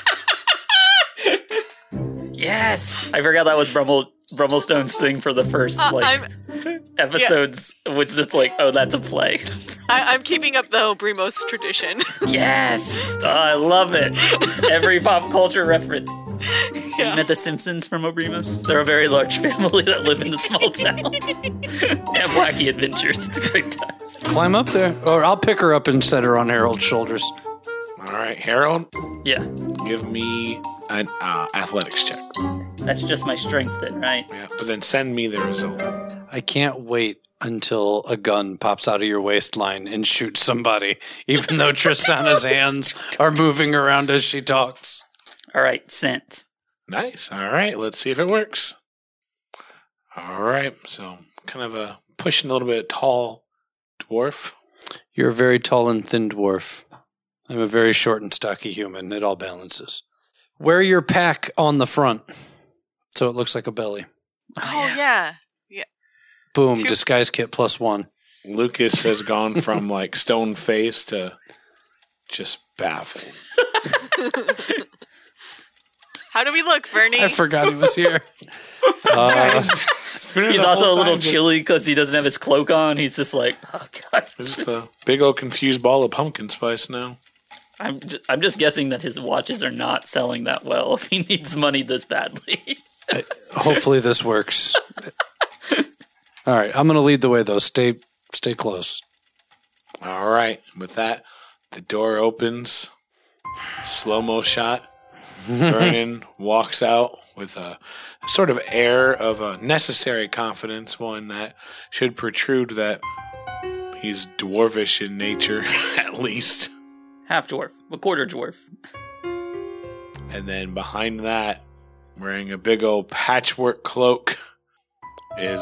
Yes, I forgot that was Brummel Brummelstone's thing for the first Uh, like I'm episodes. Was just like, oh, that's a play. I, I'm keeping up the Obrimos tradition. yes, oh, I love it. Every pop culture reference. Yeah. You met the Simpsons from Obrimos? They're a very large family that live in a small town. they have wacky adventures. It's great times. Climb up there, or I'll pick her up and set her on Harold's shoulders. All right, Harold, Yeah, give me an uh, athletics check. That's just my strength then, right? Yeah, but then send me the result. I can't wait until a gun pops out of your waistline and shoots somebody, even though Tristana's hands are moving around as she talks. All right, sent. Nice. All right, let's see if it works. All right, so kind of a pushing a little bit tall dwarf. You're a very tall and thin dwarf. I'm a very short and stocky human. It all balances. Wear your pack on the front so it looks like a belly. Oh yeah. yeah. Boom, Two- disguise kit plus one. Lucas has gone from like stone face to just baffled. How do we look, Bernie? I forgot he was here. Uh, He's also a little chilly because he doesn't have his cloak on. He's just like, oh god. Just a big old confused ball of pumpkin spice now. I'm just, I'm just guessing that his watches are not selling that well if he needs money this badly. Hopefully this works. All right, I'm going to lead the way though. Stay stay close. All right, with that, the door opens. Slow mo shot. Vernon walks out with a sort of air of a necessary confidence, one that should protrude that he's dwarfish in nature, at least. Half dwarf, a quarter dwarf. And then behind that, wearing a big old patchwork cloak, is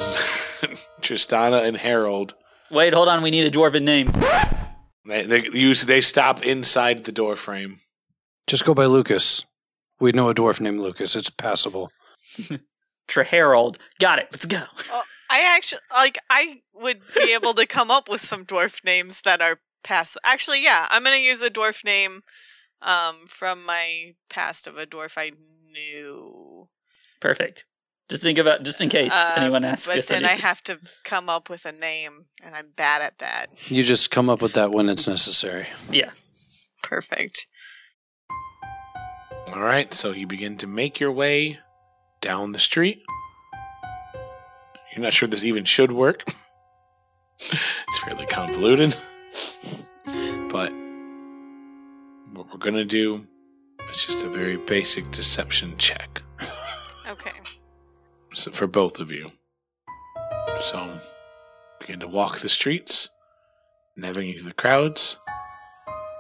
Tristana and Harold. Wait, hold on. We need a dwarven name. They, they use they stop inside the door frame. Just go by Lucas. We know a dwarf named Lucas. It's passable. Treharold. Got it. Let's go. Oh, I actually like. I would be able to come up with some dwarf names that are pass. Actually, yeah, I'm gonna use a dwarf name um, from my past of a dwarf I knew. Perfect. Just think about just in case Um, anyone asks but us then I have to come up with a name, and I'm bad at that. You just come up with that when it's necessary. yeah. Perfect. All right, so you begin to make your way down the street. You're not sure this even should work. it's fairly convoluted. But what we're going to do is just a very basic deception check Okay. so for both of you. So begin to walk the streets, navigating through the crowds.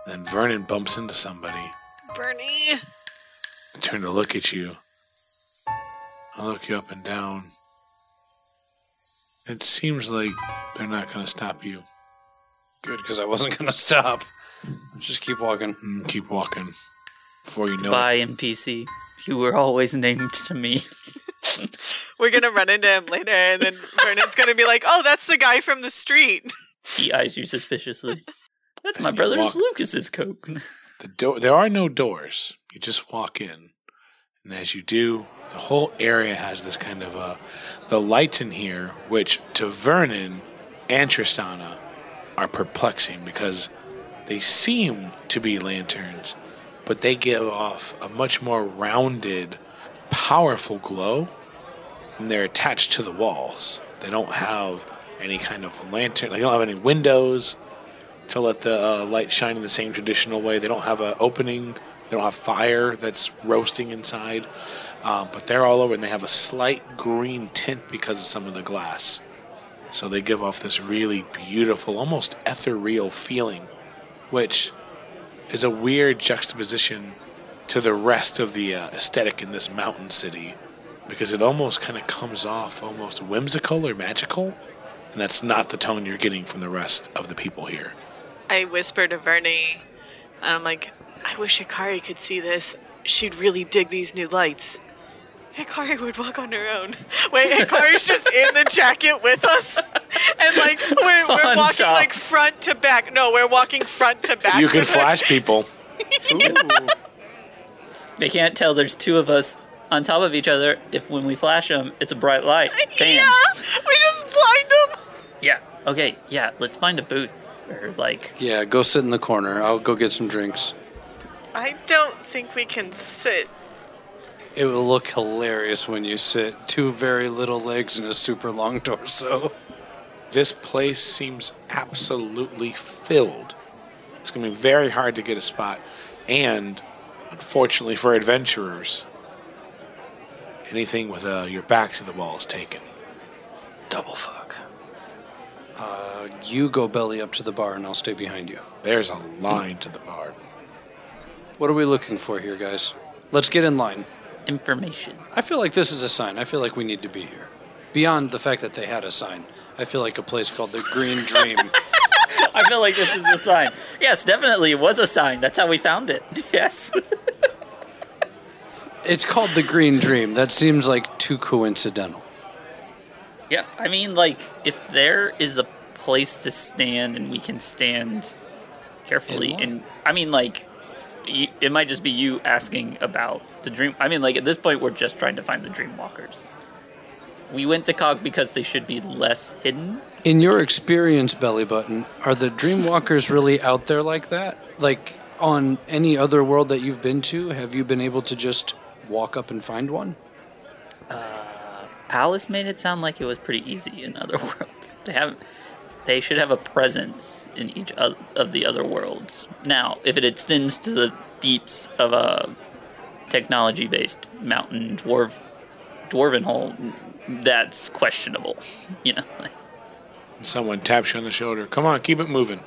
Then Vernon bumps into somebody. Bernie. I turn to look at you. I look you up and down. It seems like they're not going to stop you. Good, because I wasn't going to stop. Just keep walking. Mm, keep walking. Before you know Bye, NPC. You were always named to me. We're gonna run into him later, and then Vernon's gonna be like, "Oh, that's the guy from the street." He eyes you suspiciously. That's my And you brother's walk- Lucas's coke. the door. There are no doors. You just walk in, and as you do, the whole area has this kind of uh, the lights in here, which to Vernon and Tristana are perplexing because they seem to be lanterns, but they give off a much more rounded, powerful glow, and they're attached to the walls. They don't have any kind of lantern. They don't have any windows to let the uh, light shine in the same traditional way. They don't have an opening. They don't have fire that's roasting inside. Um, but they're all over, and they have a slight green tint because of some of the glass. So they give off this really beautiful, almost ethereal feeling, which is a weird juxtaposition to the rest of the uh, aesthetic in this mountain city, because it almost kind of comes off almost whimsical or magical, and that's not the tone you're getting from the rest of the people here. I whisper to Vernie, and I'm like, "I wish Hikari could see this. She'd really dig these new lights." Hikari would walk on her own. Wait, Hikari's just in the jacket with us, and like we're we're walking top. like front to back. No, we're walking front to back. You can with it. flash people. They can't tell there's two of us on top of each other if when we flash them, it's a bright light. Bam. Yeah, we just blind them. Yeah. Okay. Yeah. Let's find a booth or like. Yeah, go sit in the corner. I'll go get some drinks. I don't think we can sit. It will look hilarious when you sit. Two very little legs and a super long torso. This place seems absolutely filled. It's going to be very hard to get a spot. And, unfortunately for adventurers, anything with uh, your back to the wall is taken. Double fuck. Uh, you go belly up to the bar and I'll stay behind you. There's a line to the bar. What are we looking for here, guys? Let's get in line. Information. I feel like this is a sign. I feel like we need to be here. Beyond the fact that they had a sign, I feel like a place called the Green Dream. I feel like this is a sign. Yes, definitely, it was a sign. That's how we found it. Yes. it's called the Green Dream. That seems like too coincidental. yeah. I mean, like, if there is a place to stand and we can stand carefully, and I mean, like, y- it might just be you asking about the dream. I mean, like, at this point, we're just trying to find the Dreamwalkers. We went to Cog because they should be less hidden. In your experience, Belly Button, are the Dreamwalkers really out there like that? Like on any other world that you've been to, have you been able to just walk up and find one? Uh, Alice made it sound like it was pretty easy in other worlds. They have, they should have a presence in each of, the other worlds. Now, if it extends to the deeps of a technology-based mountain dwarf dwarven hole, that's questionable. You know, like, Someone taps you on the shoulder. Come on, keep it moving.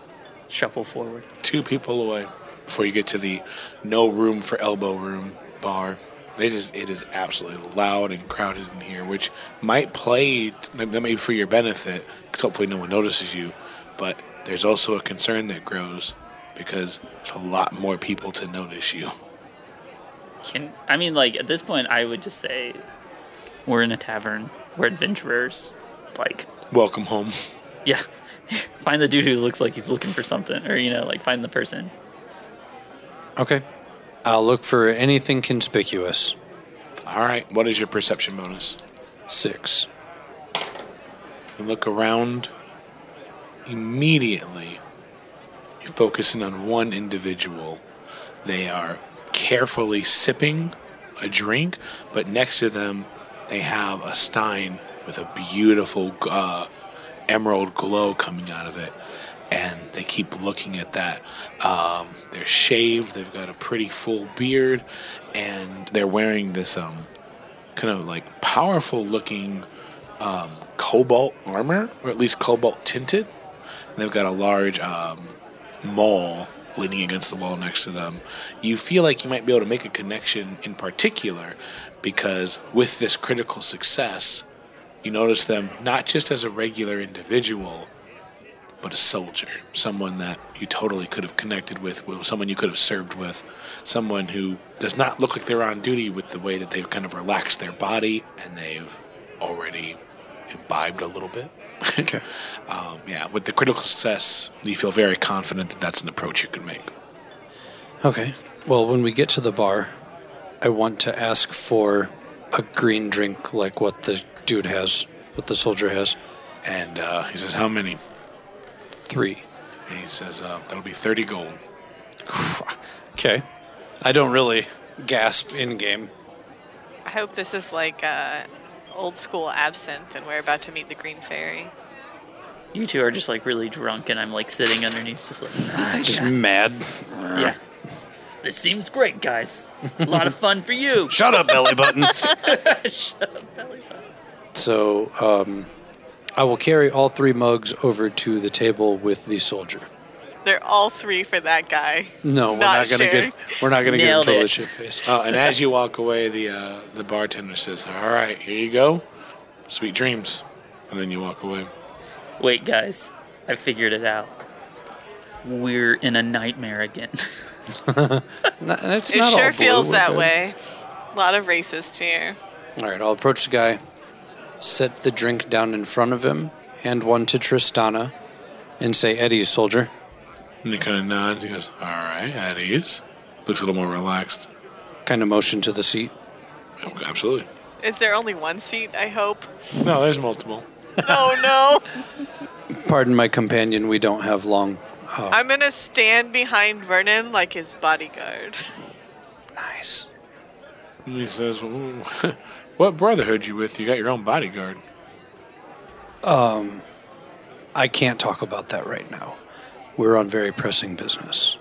shuffle forward. Two people away before you get to the no room for elbow room bar. It is it is absolutely loud and crowded in here, which might play that may be for your benefit, because hopefully no one notices you. But there's also a concern that grows because it's a lot more people to notice you. Can I mean, like at this point, I would just say we're in a tavern. We're adventurers. Like, Welcome home. yeah, find the dude who looks like he's looking for something, or you know, like find the person. Okay. I'll look for anything conspicuous. All right, what is your perception bonus? Six. You look around. Immediately, you're focusing on one individual. They are carefully sipping a drink, but next to them, they have a stein with a beautiful uh, emerald glow coming out of it. And they keep looking at that. Um, they're shaved, they've got a pretty full beard, and they're wearing this um, kind of like powerful looking um, cobalt armor, or at least cobalt tinted. And they've got a large um, maul leaning against the wall next to them. You feel like you might be able to make a connection in particular because with this critical success, you notice them not just as a regular individual, but a soldier, someone that you totally could have connected with, someone you could have served with, someone who does not look like they're on duty with the way that they've kind of relaxed their body and they've already imbibed a little bit. Okay. um, yeah, with the critical success, you feel very confident that that's an approach you can make. Okay. Well, when we get to the bar, I want to ask for a green drink like what the dude has, what the soldier has. And uh, he says, How many? Three. And he says, uh, That'll be 30 gold. Okay. I don't really gasp in game. I hope this is like uh, old school absinthe, and we're about to meet the Green Fairy. You two are just like really drunk, and I'm like sitting underneath, just like, ah, Just yeah. mad. yeah. This seems great, guys. A lot of fun for you. Shut up, belly button. Shut up, belly button. so, um, I will carry all three mugs over to the table with the soldier. They're all three for that guy. No, we're Not not, gonna sharing. get. We're not gonna get Nailed totally it. shit faced. Uh, and as you walk away, the uh, the bartender says, "All right, here you go, sweet dreams." And then you walk away. Wait, guys, I figured it out. We're in a nightmare again. Not, it's It not all sure blue, feels we're that good. way. A lot of racist here. All right, I'll approach the guy, set the drink down in front of him, hand one to Tristana, and say, Eddie's soldier. And he kind of nods. He goes, "All right, at ease." Looks a little more relaxed. Kind of motion to the seat. Oh, absolutely. Is there only one seat? I hope. No, there's multiple. Oh no! Pardon my companion, we don't have long. Uh, I'm gonna stand behind Vernon like his bodyguard. nice. And he says, well, "What brotherhood you with? You got your own bodyguard." Um, I can't talk about that right now. We're on very pressing business.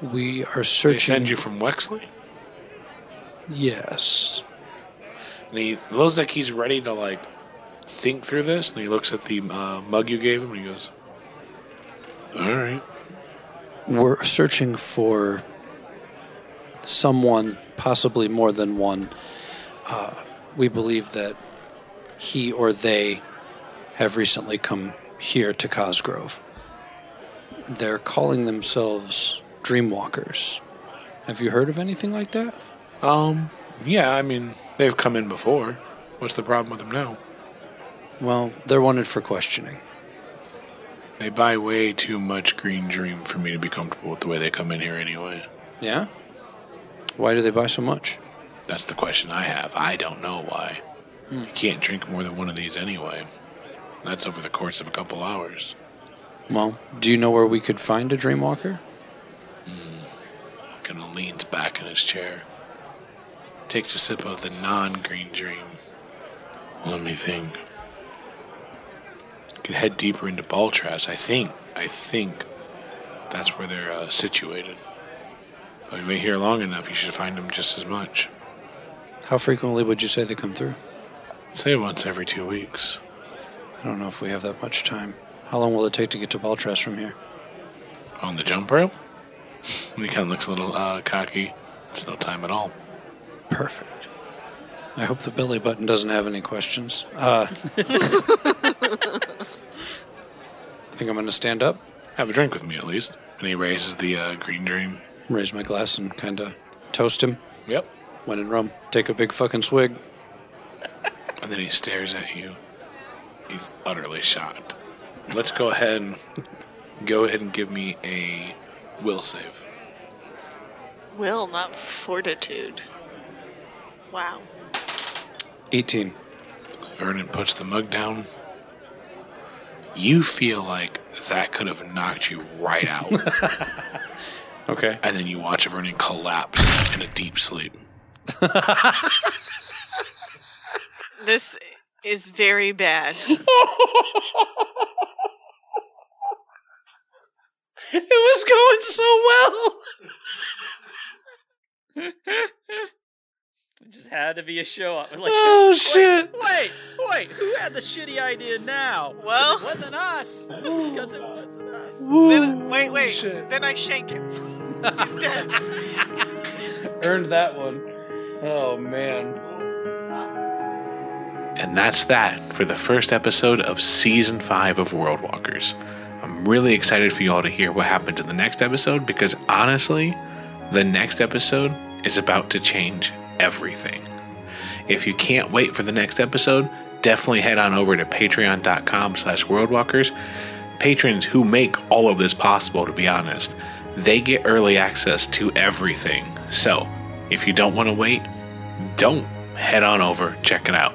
We are searching. They send you from Wexley. Yes. And he looks like he's ready to like think through this. And he looks at the uh, mug you gave him and he goes, "All right." We're searching for someone, possibly more than one. Uh, we believe that he or they have recently come here to Cosgrove. They're calling themselves Dreamwalkers. Have you heard of anything like that? Um. Yeah. I mean, they've come in before. What's the problem with them now? Well, they're wanted for questioning. They buy way too much green dream for me to be comfortable with the way they come in here anyway. Yeah? Why do they buy so much? That's the question I have. I don't know why. You can't drink more than one of these anyway. That's over the course of a couple hours. Well, do you know where we could find a Dreamwalker? Kind of leans back in his chair. Takes a sip of the non green dream. Let me think. Could head deeper into Baltras. I think. I think that's where they're uh, situated. But you wait here long enough, you should find them just as much. How frequently would you say they come through? Say once every two weeks. I don't know if we have that much time. How long will it take to get to Baltras from here? On the jump rail? He kind of looks a little uh, cocky. It's no time at all. Perfect. I hope the belly button doesn't have any questions. Uh, I think I'm going to stand up, Have a drink with me at least. And he raises the uh, green dream. raise my glass, and kind of toast him. Yep. When in Rome, take a big fucking swig. And then he stares at you. He's utterly shocked. Let's go ahead and go ahead and give me a will save. Will, not fortitude. Wow. 18. Vernon puts the mug down. You feel like that could have knocked you right out. Okay. and then you watch Vernon collapse in a deep sleep. This is very bad. It was going so well. it just had to be a show up. Like, Oh, wait, shit. Wait, wait, who had the shitty idea now? Well- it wasn't us. Because it wasn't us. Then, wait, wait. shit. Then I shank him. He's dead. Earned that one. Oh, man. And that's that for the first episode of season five of World Walkers. I'm really excited for you all to hear what happens in the next episode because honestly, the next episode is about to change everything. If you can't wait for the next episode, definitely head on over to patreon.com slash worldwalkers. Patrons who make all of this possible, to be honest, they get early access to everything. So, if you don't want to wait, don't head on over, check it out.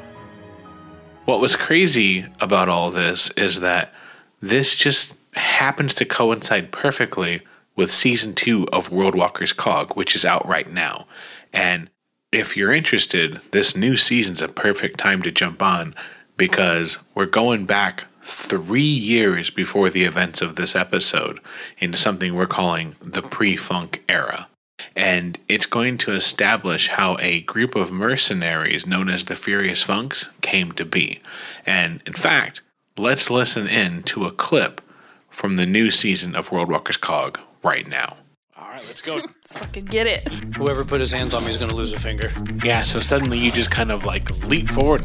What was crazy about all this is that this just happens to coincide perfectly with season two of World Walkers Cog, which is out right now. And if you're interested, this new season's a perfect time to jump on because we're going back three years before the events of this episode into something we're calling the pre funk era. And it's going to establish how a group of mercenaries known as the Furious Funks came to be. And in fact, let's listen in to a clip from the new season of World Walkers Cog right now. All right, let's go. Let's fucking get it. Whoever put his hands on me is going to lose a finger. yeah, so suddenly you just kind of like leap forward.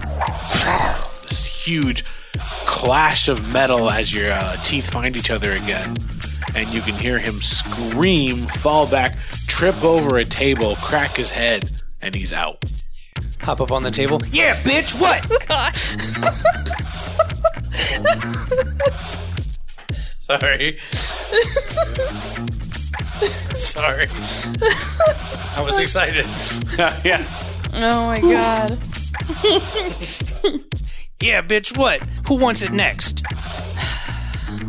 This huge clash of metal as your uh, teeth find each other again. And you can hear him scream, fall back, trip over a table, crack his head, and he's out. Hop up on the table. Yeah, bitch, what? Gosh. Sorry. Sorry. I was excited. yeah. Oh my god. Yeah, bitch, what? Who wants it next?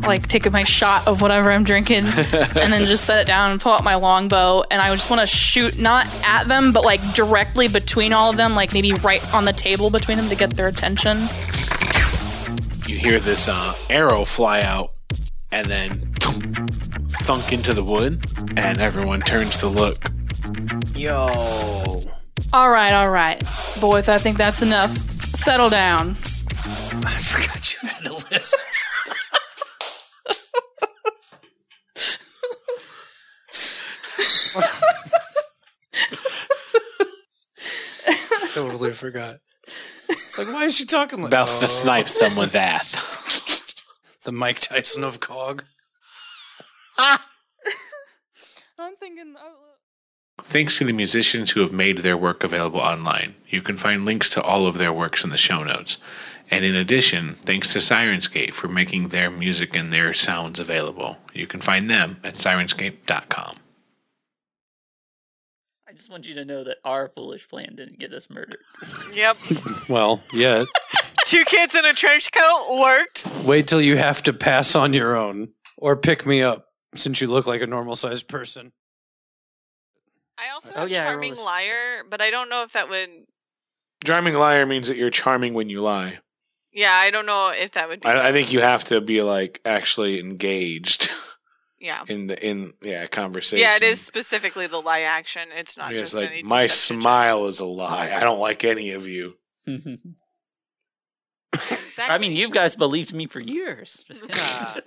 Like taking my shot of whatever I'm drinking and then just set it down and pull out my longbow and I just want to shoot not at them but like directly between all of them, like maybe right on the table between them to get their attention. You hear this uh, arrow fly out and then thunk into the wood, and everyone turns to look. Yo. All right, all right. Boys, I think that's enough. Settle down. I forgot you had the list. totally forgot. It's like, why is she talking like About to snipe someone's ass. The Mike Tyson of Cog. I'm thinking. oh, Thanks to the musicians who have made their work available online. You can find links to all of their works in the show notes. And in addition, thanks to Syrinscape for making their music and their sounds available. You can find them at syrinscape.com. I just want you to know that our foolish plan didn't get us murdered. Yep. Well, yeah. Two kids in a trench coat worked. Wait till you have to pass on your own or pick me up since you look like a normal sized person. I also Oh, have yeah, charming liar, but I don't know if that would. Charming liar means that you're charming when you lie. Yeah, I don't know if that would be. I, I think you have to be like actually engaged yeah. in the in yeah conversation. Yeah, it is specifically the lie action. It's not It's just like any my deception check. smile is a lie. I don't like any of you. Exactly. I mean, you guys believed me for years. Just kidding.